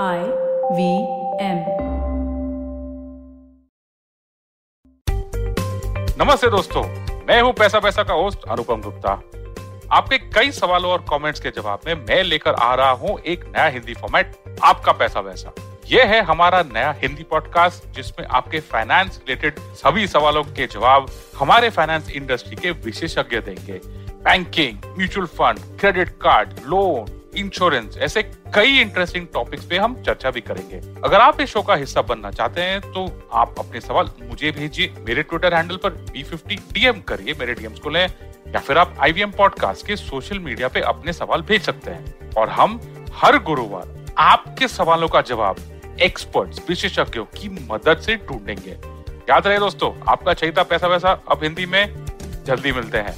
I V M नमस्ते दोस्तों, मैं हूँ पैसा पैसा का होस्ट अनुपम गुप्ता। आपके कई सवालों और कमेंट्स के जवाब में मैं लेकर आ रहा हूँ एक नया हिंदी फॉर्मेट आपका पैसा वैसा ये है हमारा नया हिंदी पॉडकास्ट जिसमें आपके फाइनेंस रिलेटेड सभी सवालों के जवाब हमारे फाइनेंस इंडस्ट्री के विशेषज्ञ देंगे। Banking mutual fund credit card loan insurance ऐसे कई इंटरेस्टिंग टॉपिक्स पे हम चर्चा भी करेंगे। अगर आप इस शो का हिस्सा बनना चाहते हैं तो आप अपने सवाल मुझे भेजिए, मेरे ट्विटर हैंडल पर बी फिफ्टी डीएम करिए, मेरे डीएम्स को लें, या फिर आप आईवीएम पॉडकास्ट के सोशल मीडिया पे अपने सवाल भेज सकते हैं। और हम हर गुरुवार आपके सवालों का जवाब एक्सपर्ट्स विशेषज्ञों की मदद से ढूंढेंगे। याद रहे दोस्तों, आपका चाहिए पैसा वैसा अब हिंदी में जल्दी मिलते हैं।